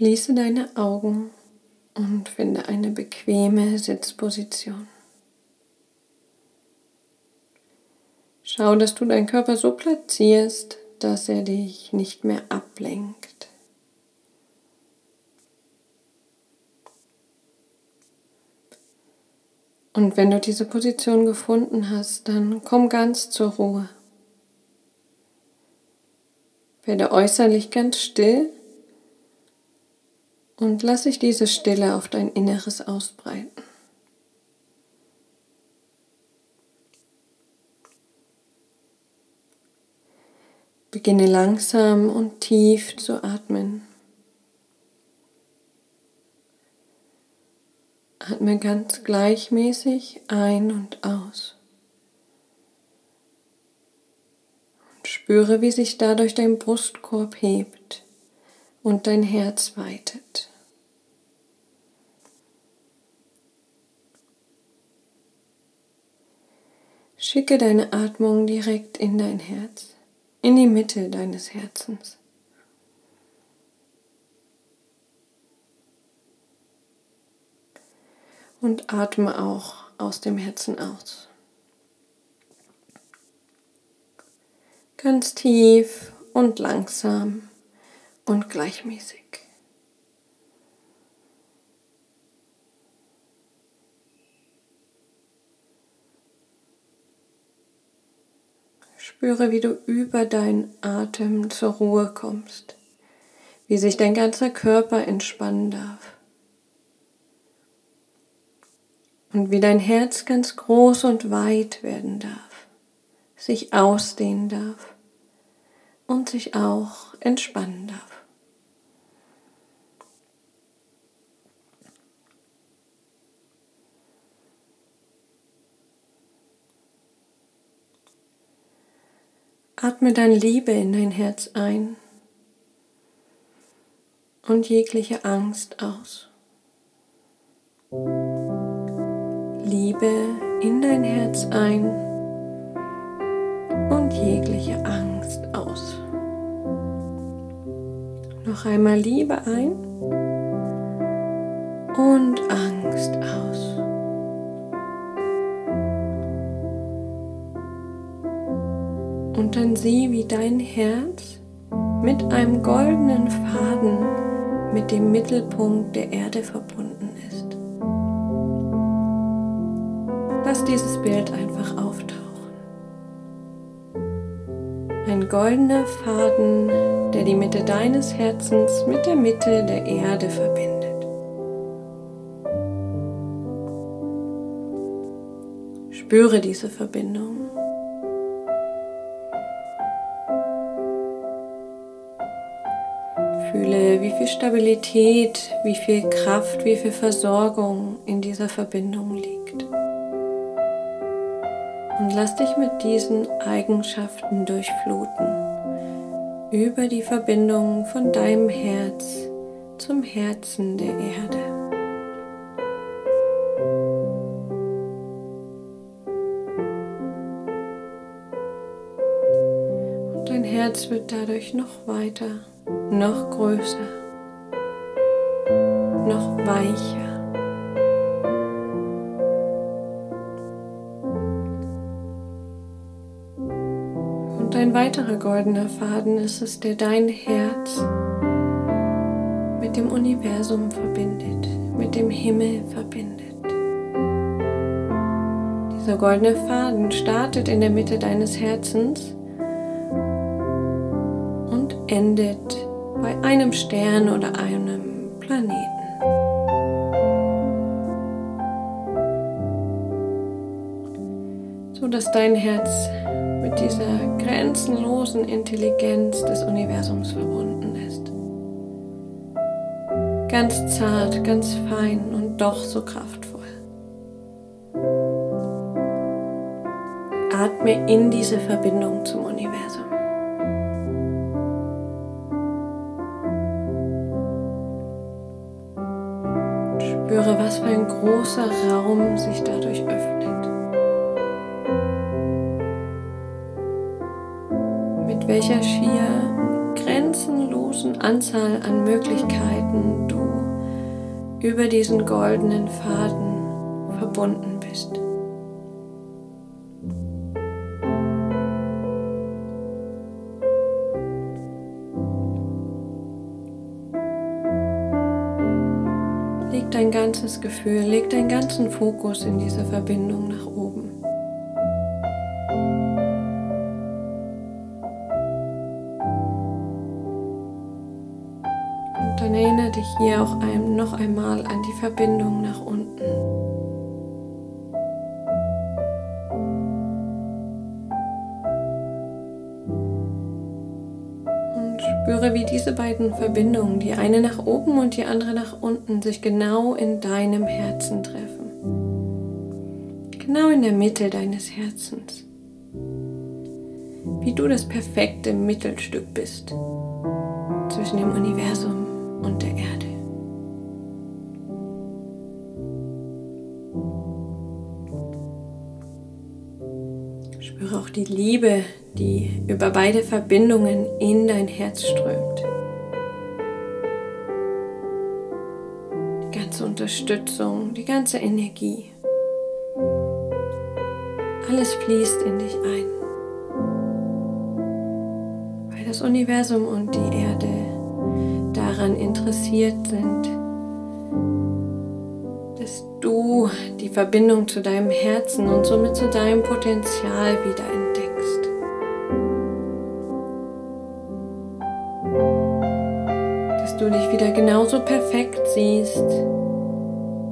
Schließe deine Augen und finde eine bequeme Sitzposition. Schau, dass du deinen Körper so platzierst, dass er dich nicht mehr ablenkt. Und wenn du diese Position gefunden hast, dann komm ganz zur Ruhe. Werde äußerlich ganz still und lass dich diese Stille auf dein Inneres ausbreiten. Beginne langsam und tief zu atmen. Atme ganz gleichmäßig ein und aus. Und spüre, wie sich dadurch dein Brustkorb hebt und dein Herz weitet. Schicke deine Atmung direkt in dein Herz, in die Mitte deines Herzens. Und atme auch aus dem Herzen aus. Ganz tief und langsam und gleichmäßig. Spüre, wie du über deinen Atem zur Ruhe kommst, wie sich dein ganzer Körper entspannen darf und wie dein Herz ganz groß und weit werden darf, sich ausdehnen darf und sich auch entspannen darf. Atme dann Liebe in dein Herz ein und jegliche Angst aus. Liebe in dein Herz ein und jegliche Angst aus. Noch einmal Liebe ein und Angst aus. Und dann sieh, wie dein Herz mit einem goldenen Faden mit dem Mittelpunkt der Erde verbunden ist. Lass dieses Bild einfach auftauchen. Ein goldener Faden, der die Mitte deines Herzens mit der Mitte der Erde verbindet. Spüre diese Verbindung. Fühle, wie viel Stabilität, wie viel Kraft, wie viel Versorgung in dieser Verbindung liegt. Und lass dich mit diesen Eigenschaften durchfluten, über die Verbindung von deinem Herz zum Herzen der Erde. Und dein Herz wird dadurch noch weiter noch größer, noch weicher. Und ein weiterer goldener Faden ist es, der dein Herz mit dem Universum verbindet, mit dem Himmel verbindet. Dieser goldene Faden startet in der Mitte deines Herzens und endet bei einem Stern oder einem Planeten. So dass dein Herz mit dieser grenzenlosen Intelligenz des Universums verbunden ist. Ganz zart, ganz fein und doch so kraftvoll. Atme in diese Verbindung zum Raum sich dadurch öffnet. Mit welcher schier grenzenlosen Anzahl an Möglichkeiten du über diesen goldenen Faden verbunden bist. Dein ganzes Gefühl, leg deinen ganzen Fokus in diese Verbindung nach oben. Und dann erinnere dich hier auch noch einmal an die Verbindung nach unten. Wie diese beiden Verbindungen, die eine nach oben und die andere nach unten, sich genau in deinem Herzen treffen. Genau in der Mitte deines Herzens. Wie du das perfekte Mittelstück bist zwischen dem Universum und der Erde. Die Liebe, die über beide Verbindungen in dein Herz strömt. Die ganze Unterstützung, die ganze Energie. Alles fließt in dich ein. Weil das Universum und die Erde daran interessiert sind, dass du die Verbindung zu deinem Herzen und somit zu deinem Potenzial wieder genauso perfekt siehst,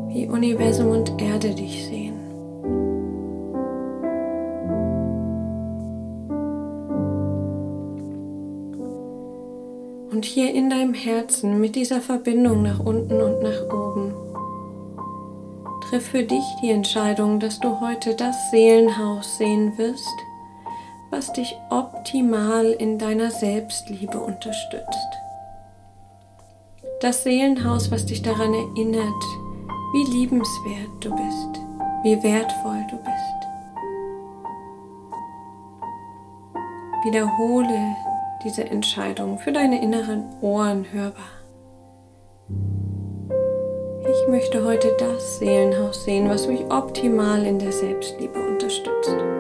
wie Universum und Erde dich sehen. Und hier in deinem Herzen mit dieser Verbindung nach unten und nach oben Triff für dich die Entscheidung, dass du heute das Seelenhaus sehen wirst, was dich optimal in deiner Selbstliebe unterstützt. Das Seelenhaus, was dich daran erinnert, wie liebenswert du bist, wie wertvoll du bist. Wiederhole diese Entscheidung für deine inneren Ohren hörbar. Ich möchte heute das Seelenhaus sehen, was mich optimal in der Selbstliebe unterstützt.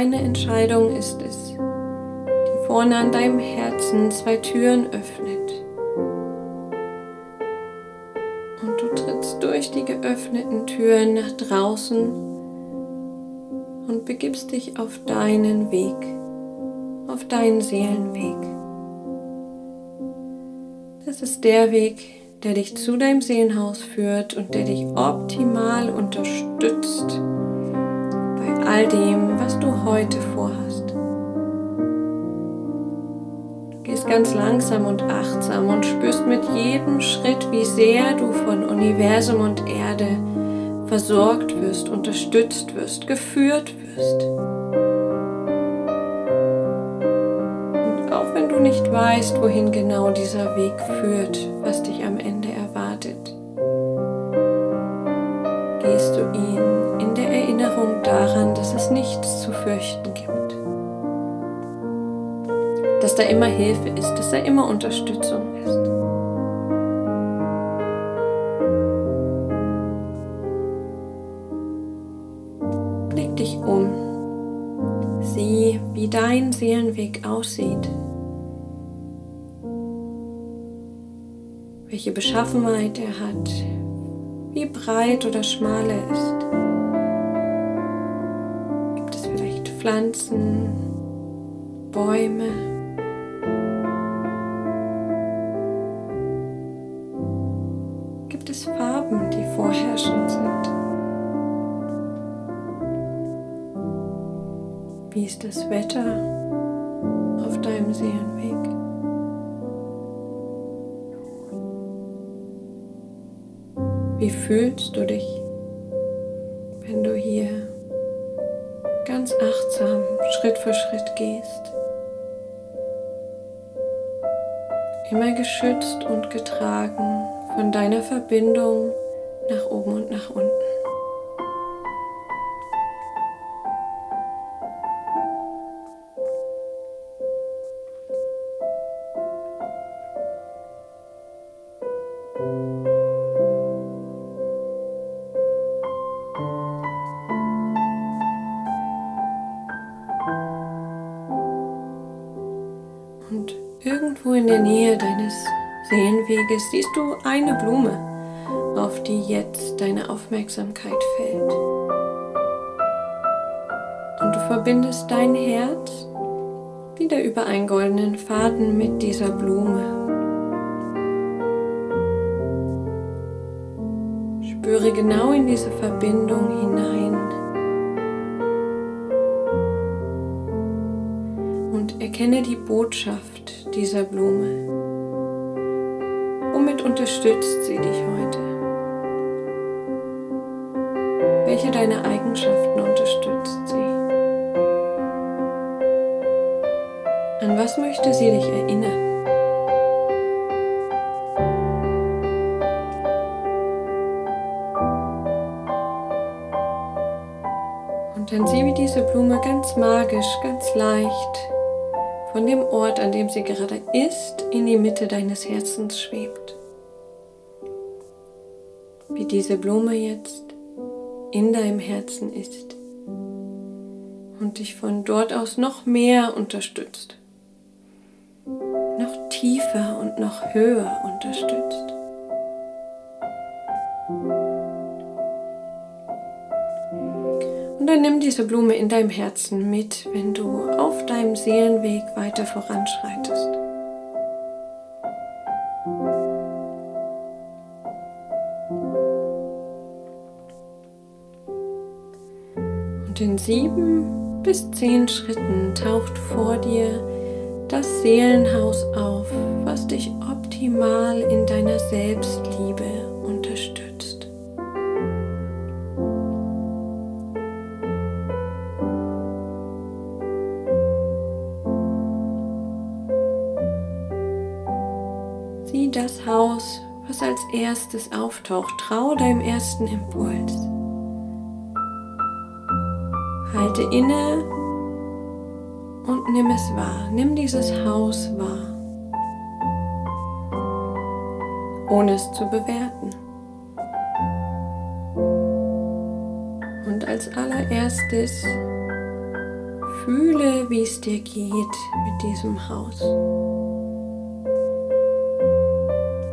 Deine Entscheidung ist es, die vorne an deinem Herzen zwei Türen öffnet. Und du trittst durch die geöffneten Türen nach draußen und begibst dich auf deinen Weg, auf deinen Seelenweg. Das ist der Weg, der dich zu deinem Seelenhaus führt und der dich optimal unterstützt all dem, was du heute vorhast. Du gehst ganz langsam und achtsam und spürst mit jedem Schritt, wie sehr du von Universum und Erde versorgt wirst, unterstützt wirst, geführt wirst. Und auch wenn du nicht weißt, wohin genau dieser Weg führt, was dich am Ende erwartet, gehst du ihn Erinnerung daran, dass es nichts zu fürchten gibt. Dass da immer Hilfe ist, dass da immer Unterstützung ist. wie dein Seelenweg aussieht, welche Beschaffenheit er hat, wie breit oder schmal er ist. Pflanzen, Bäume? Gibt es Farben, die vorherrschend sind? Wie ist das Wetter auf deinem Seelenweg? Wie fühlst du dich, Immer geschützt und getragen von deiner Verbindung nach oben und nach unten. Seelenweges siehst du eine Blume, auf die jetzt deine Aufmerksamkeit fällt. Und du verbindest dein Herz wieder über einen goldenen Faden mit dieser Blume. Spüre genau in diese Verbindung hinein. Und erkenne die Botschaft dieser Blume. Unterstützt sie dich heute? Welche deiner Eigenschaften unterstützt sie? An was möchte sie dich erinnern? Und dann sieh, wie diese Blume ganz magisch, ganz leicht von dem Ort, an dem sie gerade ist, in die Mitte deines Herzens schwebt. Diese Blume jetzt in deinem Herzen ist und dich von dort aus noch mehr unterstützt, noch tiefer und noch höher unterstützt. Und dann nimm diese Blume in deinem Herzen mit, wenn du auf deinem Seelenweg weiter voranschreitest. Und in sieben bis zehn Schritten taucht vor dir das Seelenhaus auf, was dich optimal in deiner Selbstliebe unterstützt. das Haus, was als erstes auftaucht. Trau deinem ersten Impuls. Halte inne und nimm es wahr. Nimm dieses Haus wahr, ohne es zu bewerten. Und als allererstes fühle, wie es dir geht mit diesem Haus.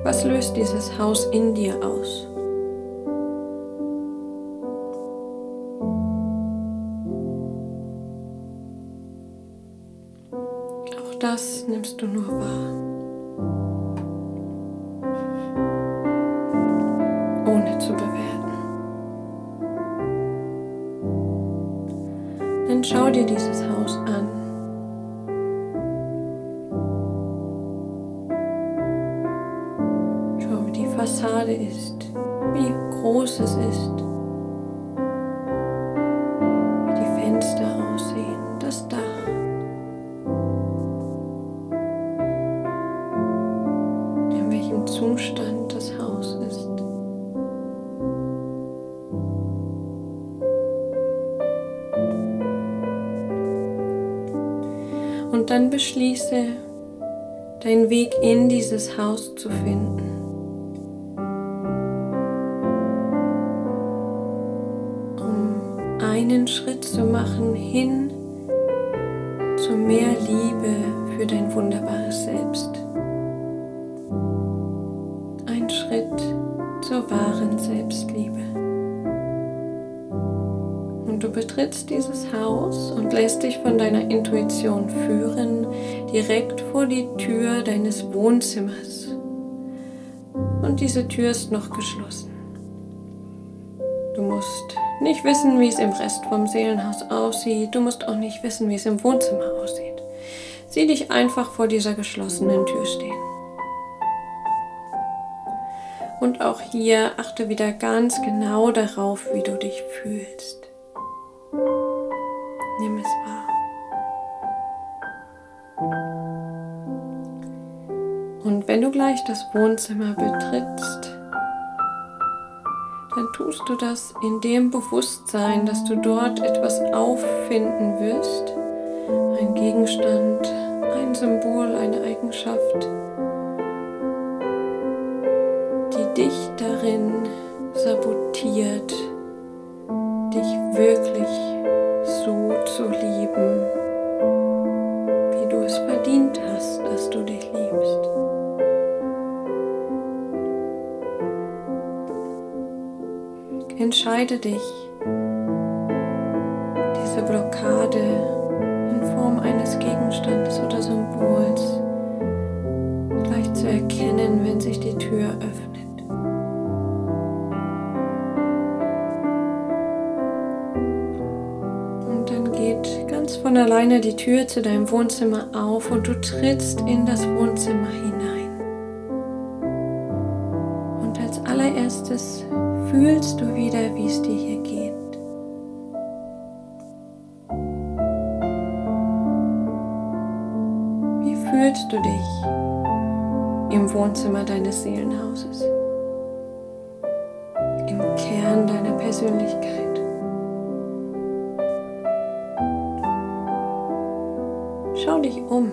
Was löst dieses Haus in dir aus? Das nimmst du nur wahr. Ohne zu bewerten. Dann schau dir dieses Haus an. Haus zu finden. einen Schritt zu machen hin zu mehr Liebe für dein wunderbares Selbst. Betrittst dieses Haus und lässt dich von deiner Intuition führen, direkt vor die Tür deines Wohnzimmers. Und diese Tür ist noch geschlossen. Du musst nicht wissen, wie es im Rest vom Seelenhaus aussieht. Du musst auch nicht wissen, wie es im Wohnzimmer aussieht. Sieh dich einfach vor dieser geschlossenen Tür stehen. Und auch hier achte wieder ganz genau darauf, wie du dich fühlst. Du gleich das Wohnzimmer betrittst, dann tust du das in dem Bewusstsein, dass du dort etwas auffinden wirst. Ein Gegenstand, ein Symbol, eine Eigenschaft, die dich darin sabotiert, dich wirklich so zu lieben, entscheide dich, diese Blockade in Form eines Gegenstandes oder Symbols gleich zu erkennen, wenn sich die Tür öffnet. Und dann geht ganz von alleine die Tür zu deinem Wohnzimmer auf und du trittst in das Wohnzimmer hinein. Allererstes fühlst du wieder, wie es dir hier geht. Wie fühlst du dich im Wohnzimmer deines Seelenhauses? Im Kern deiner Persönlichkeit? Schau dich um.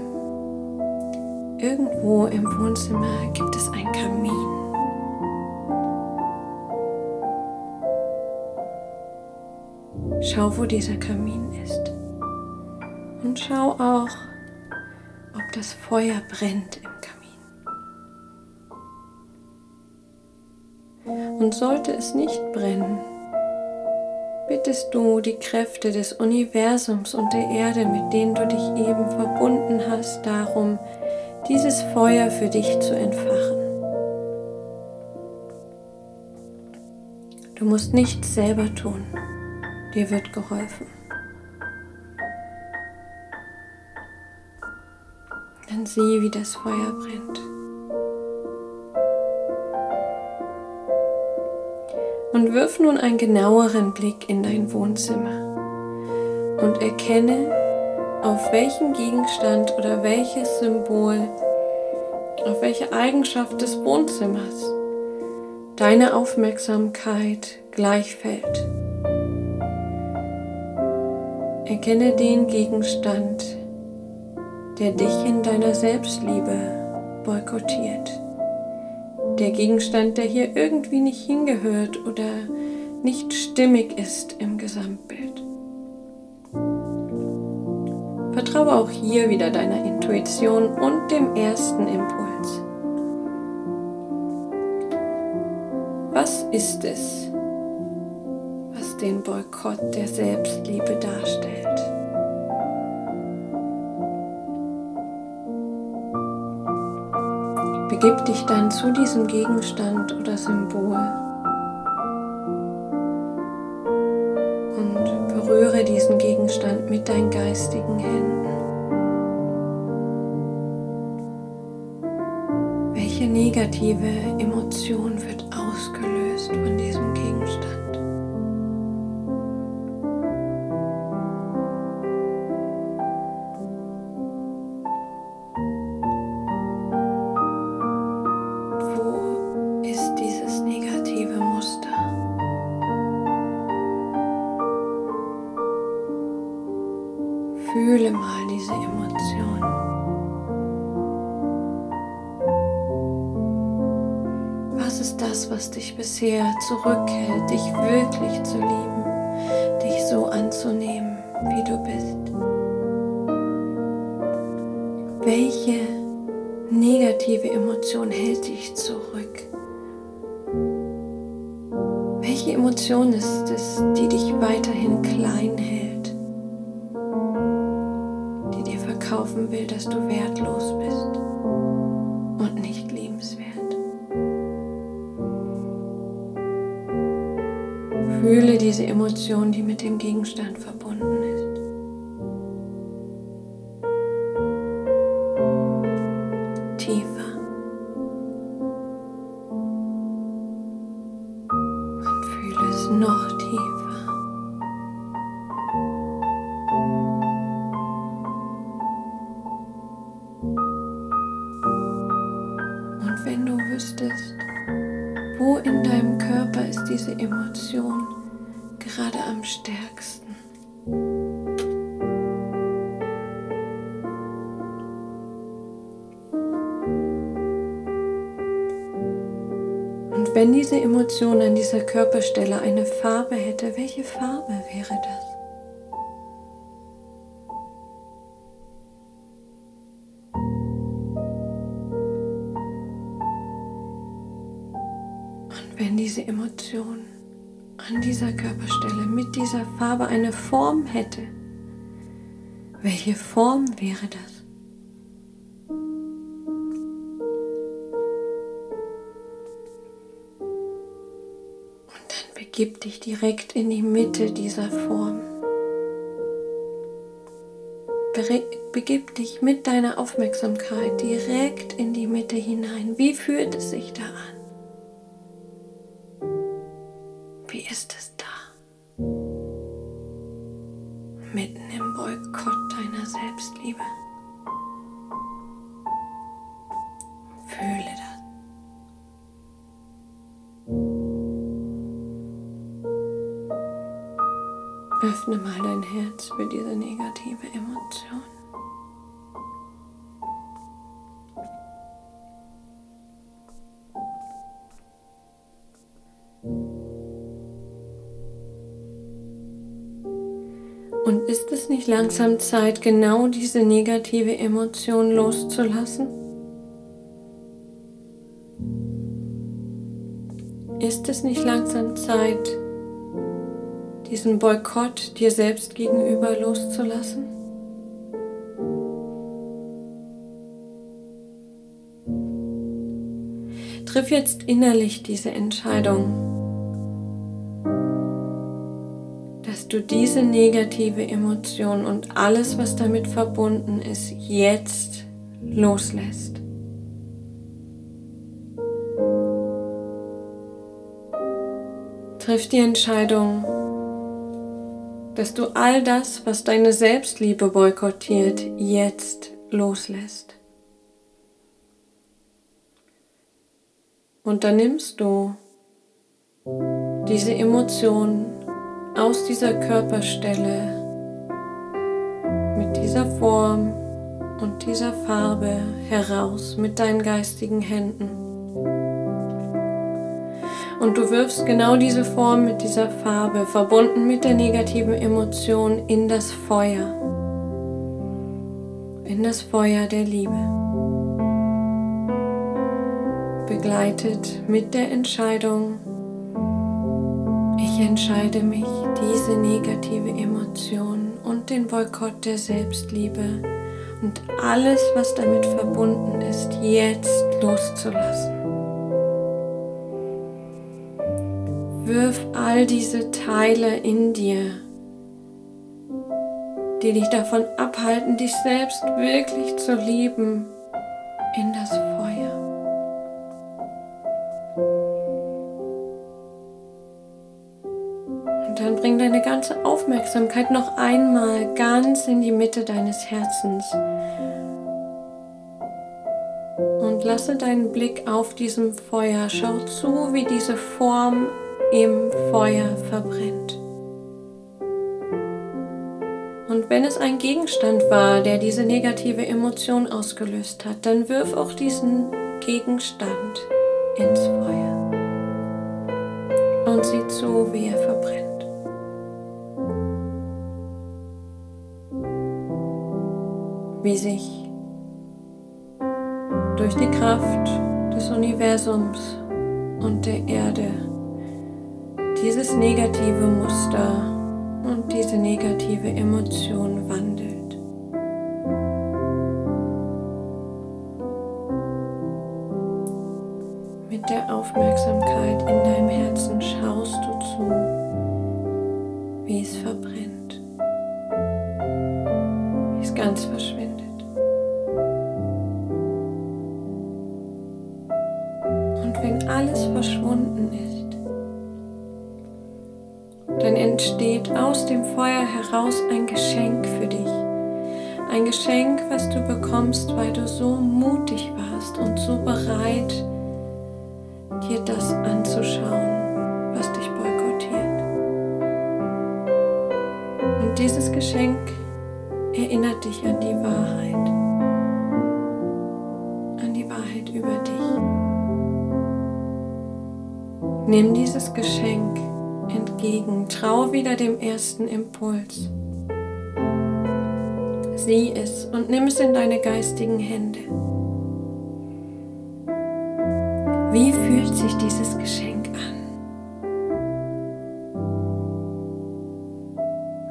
Irgendwo im Wohnzimmer gibt es ein Kamin. Schau, wo dieser Kamin ist. Und schau auch, ob das Feuer brennt im Kamin. Und sollte es nicht brennen, bittest du die Kräfte des Universums und der Erde, mit denen du dich eben verbunden hast, darum, dieses Feuer für dich zu entfachen. Du musst nichts selber tun. Dir wird geholfen. Dann sieh, wie das Feuer brennt. Und wirf nun einen genaueren Blick in dein Wohnzimmer und erkenne, auf welchen Gegenstand oder welches Symbol, auf welche Eigenschaft des Wohnzimmers deine Aufmerksamkeit gleichfällt. Erkenne den Gegenstand, der dich in deiner Selbstliebe boykottiert. Der Gegenstand, der hier irgendwie nicht hingehört oder nicht stimmig ist im Gesamtbild. Vertraue auch hier wieder deiner Intuition und dem ersten Impuls. Was ist es, den Boykott der Selbstliebe darstellt. Begib dich dann zu diesem Gegenstand oder Symbol und berühre diesen Gegenstand mit deinen geistigen Händen. Welche negative Emotion wird Was ist das, was dich bisher zurückhält, dich wirklich zu lieben, dich so anzunehmen, wie du bist? Welche negative Emotion hält dich zurück? Welche Emotion ist es, die dich weiterhin klein hält? verkaufen will, dass du wertlos bist Fühle diese Emotion, die mit dem Gegenstand verbunden ist. Tiefer. Und fühle es noch tiefer. wüsstest, wo in deinem Körper ist diese Emotion gerade am stärksten. Und wenn diese Emotion an dieser Körperstelle eine Farbe hätte, welche Farbe wäre das? Diese Emotion an dieser Körperstelle mit dieser Farbe eine Form hätte, welche Form wäre das? Und dann begib dich direkt in die Mitte dieser Form. Begib dich mit deiner Aufmerksamkeit direkt in die Mitte hinein. Wie fühlt es sich da an? Ist es da? Mitten im Boykott deiner Selbstliebe. Fühle das. Öffne mal dein Herz für diese negative Emotion. Ist es nicht langsam Zeit, genau diese negative Emotion loszulassen? Ist es nicht langsam Zeit, diesen Boykott dir selbst gegenüber loszulassen? Triff jetzt innerlich diese Entscheidung, du diese negative Emotion und alles, was damit verbunden ist, jetzt loslässt. Triff die Entscheidung, dass du all das, was deine Selbstliebe boykottiert, jetzt loslässt. Und dann nimmst du diese Emotionen aus dieser Körperstelle mit dieser Form und dieser Farbe heraus mit deinen geistigen Händen. Und du wirfst genau diese Form mit dieser Farbe, verbunden mit der negativen Emotion, in das Feuer. In das Feuer der Liebe. Begleitet mit der Entscheidung, ich entscheide mich, diese negative Emotion und den Boykott der Selbstliebe und alles, was damit verbunden ist, jetzt loszulassen. Wirf all diese Teile in dir, die dich davon abhalten, dich selbst wirklich zu lieben, in das bring deine ganze Aufmerksamkeit noch einmal ganz in die Mitte deines Herzens und lasse deinen Blick auf diesem Feuer. Schau zu, wie diese Form im Feuer verbrennt. Und wenn es ein Gegenstand war, der diese negative Emotion ausgelöst hat, dann wirf auch diesen Gegenstand ins Feuer und sieh zu, wie er Wie sich durch die Kraft des Universums und der Erde dieses negative Muster und diese negative Emotion wandelt. Du bekommst, weil du so mutig warst und so bereit, dir das anzuschauen, was dich boykottiert. Und dieses Geschenk erinnert dich an die Wahrheit, an die Wahrheit über dich. Nimm dieses Geschenk entgegen. Trau wieder dem ersten Impuls. Sieh es und nimm es in deine geistigen Hände. Wie fühlt sich dieses Geschenk an?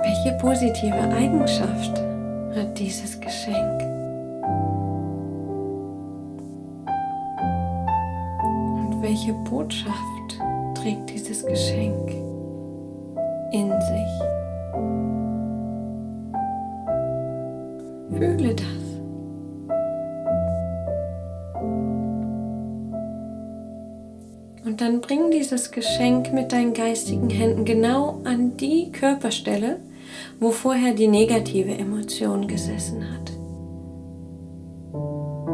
Welche positive Eigenschaft hat dieses Geschenk? Und welche Botschaft trägt dieses Geschenk in sich? Dann bring dieses Geschenk mit deinen geistigen Händen genau an die Körperstelle, wo vorher die negative Emotion gesessen hat.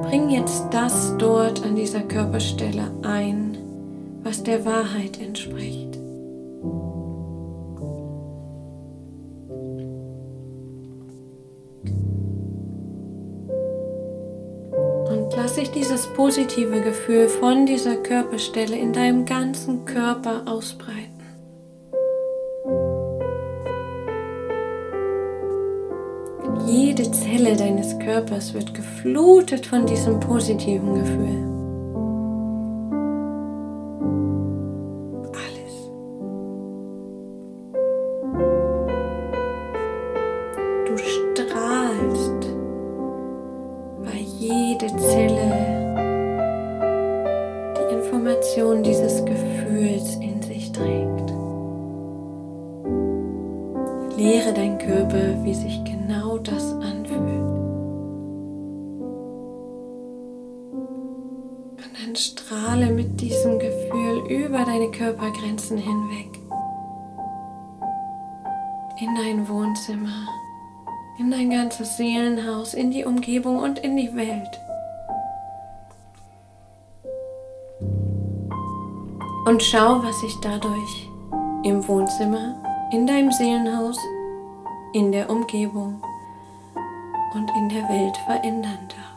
Bring jetzt das dort an dieser Körperstelle ein, was der Wahrheit entspricht. Dieses positive Gefühl von dieser Körperstelle in deinem ganzen Körper ausbreiten. Jede Zelle deines Körpers wird geflutet von diesem positiven Gefühl. Alles. Du strahlst, weil jede Zelle Körpergrenzen hinweg in dein Wohnzimmer, in dein ganzes Seelenhaus, in die Umgebung und in die Welt. Und schau, was sich dadurch im Wohnzimmer, in deinem Seelenhaus, in der Umgebung und in der Welt verändern darf.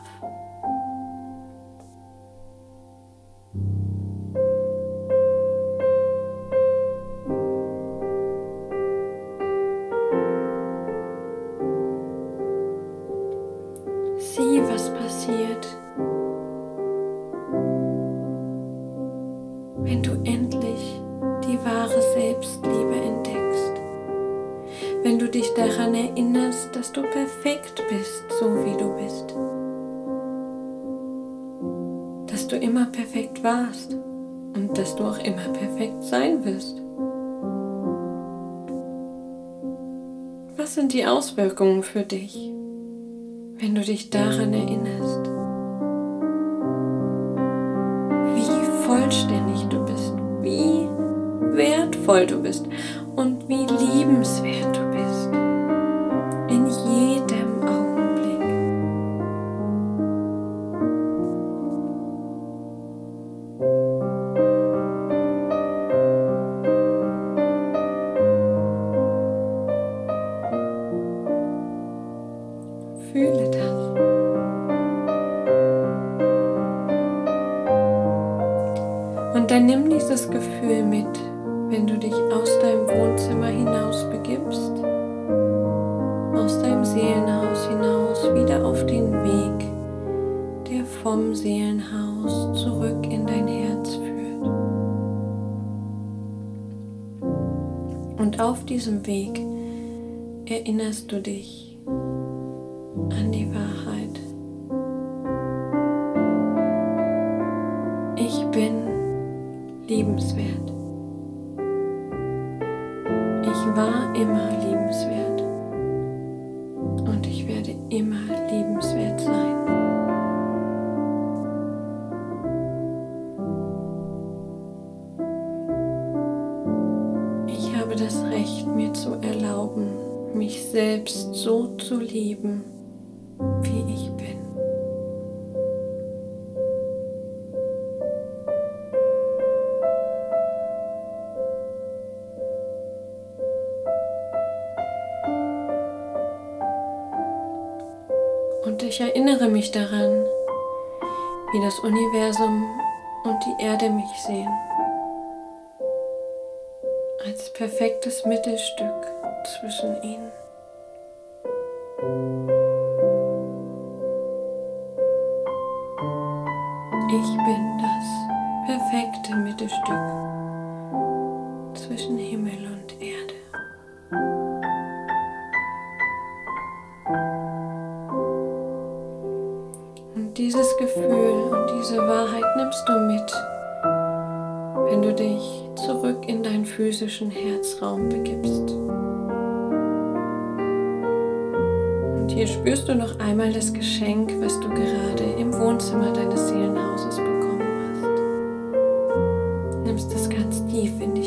Sieh, was passiert, wenn du endlich die wahre Selbstliebe entdeckst. Wenn du dich daran erinnerst, dass du perfekt bist, so wie du bist. Dass du immer perfekt warst und dass du auch immer perfekt sein wirst. Was sind die Auswirkungen für dich, wenn du dich daran erinnerst? Wie vollständig du bist, wie wertvoll du bist und wie liebenswert Fühle das. Und dann nimm dieses Gefühl mit, wenn du dich aus deinem Wohnzimmer hinaus begibst, aus deinem Seelenhaus hinaus, wieder auf den Weg, der vom Seelenhaus zurück in dein Herz führt. Und auf diesem Weg erinnerst du dich an die Wahrheit. Ich bin liebenswert. Ich war immer liebenswert und ich werde immer liebenswert sein. Ich habe das Recht, mir zu erlauben, mich selbst so zu lieben, wie ich bin. Und ich erinnere mich daran, wie das Universum und die Erde mich sehen. Als perfektes Mittelstück zwischen ihnen. Und hier spürst du noch einmal das Geschenk, was du gerade im Wohnzimmer deines Seelenhauses bekommen hast. Nimmst es ganz tief in dich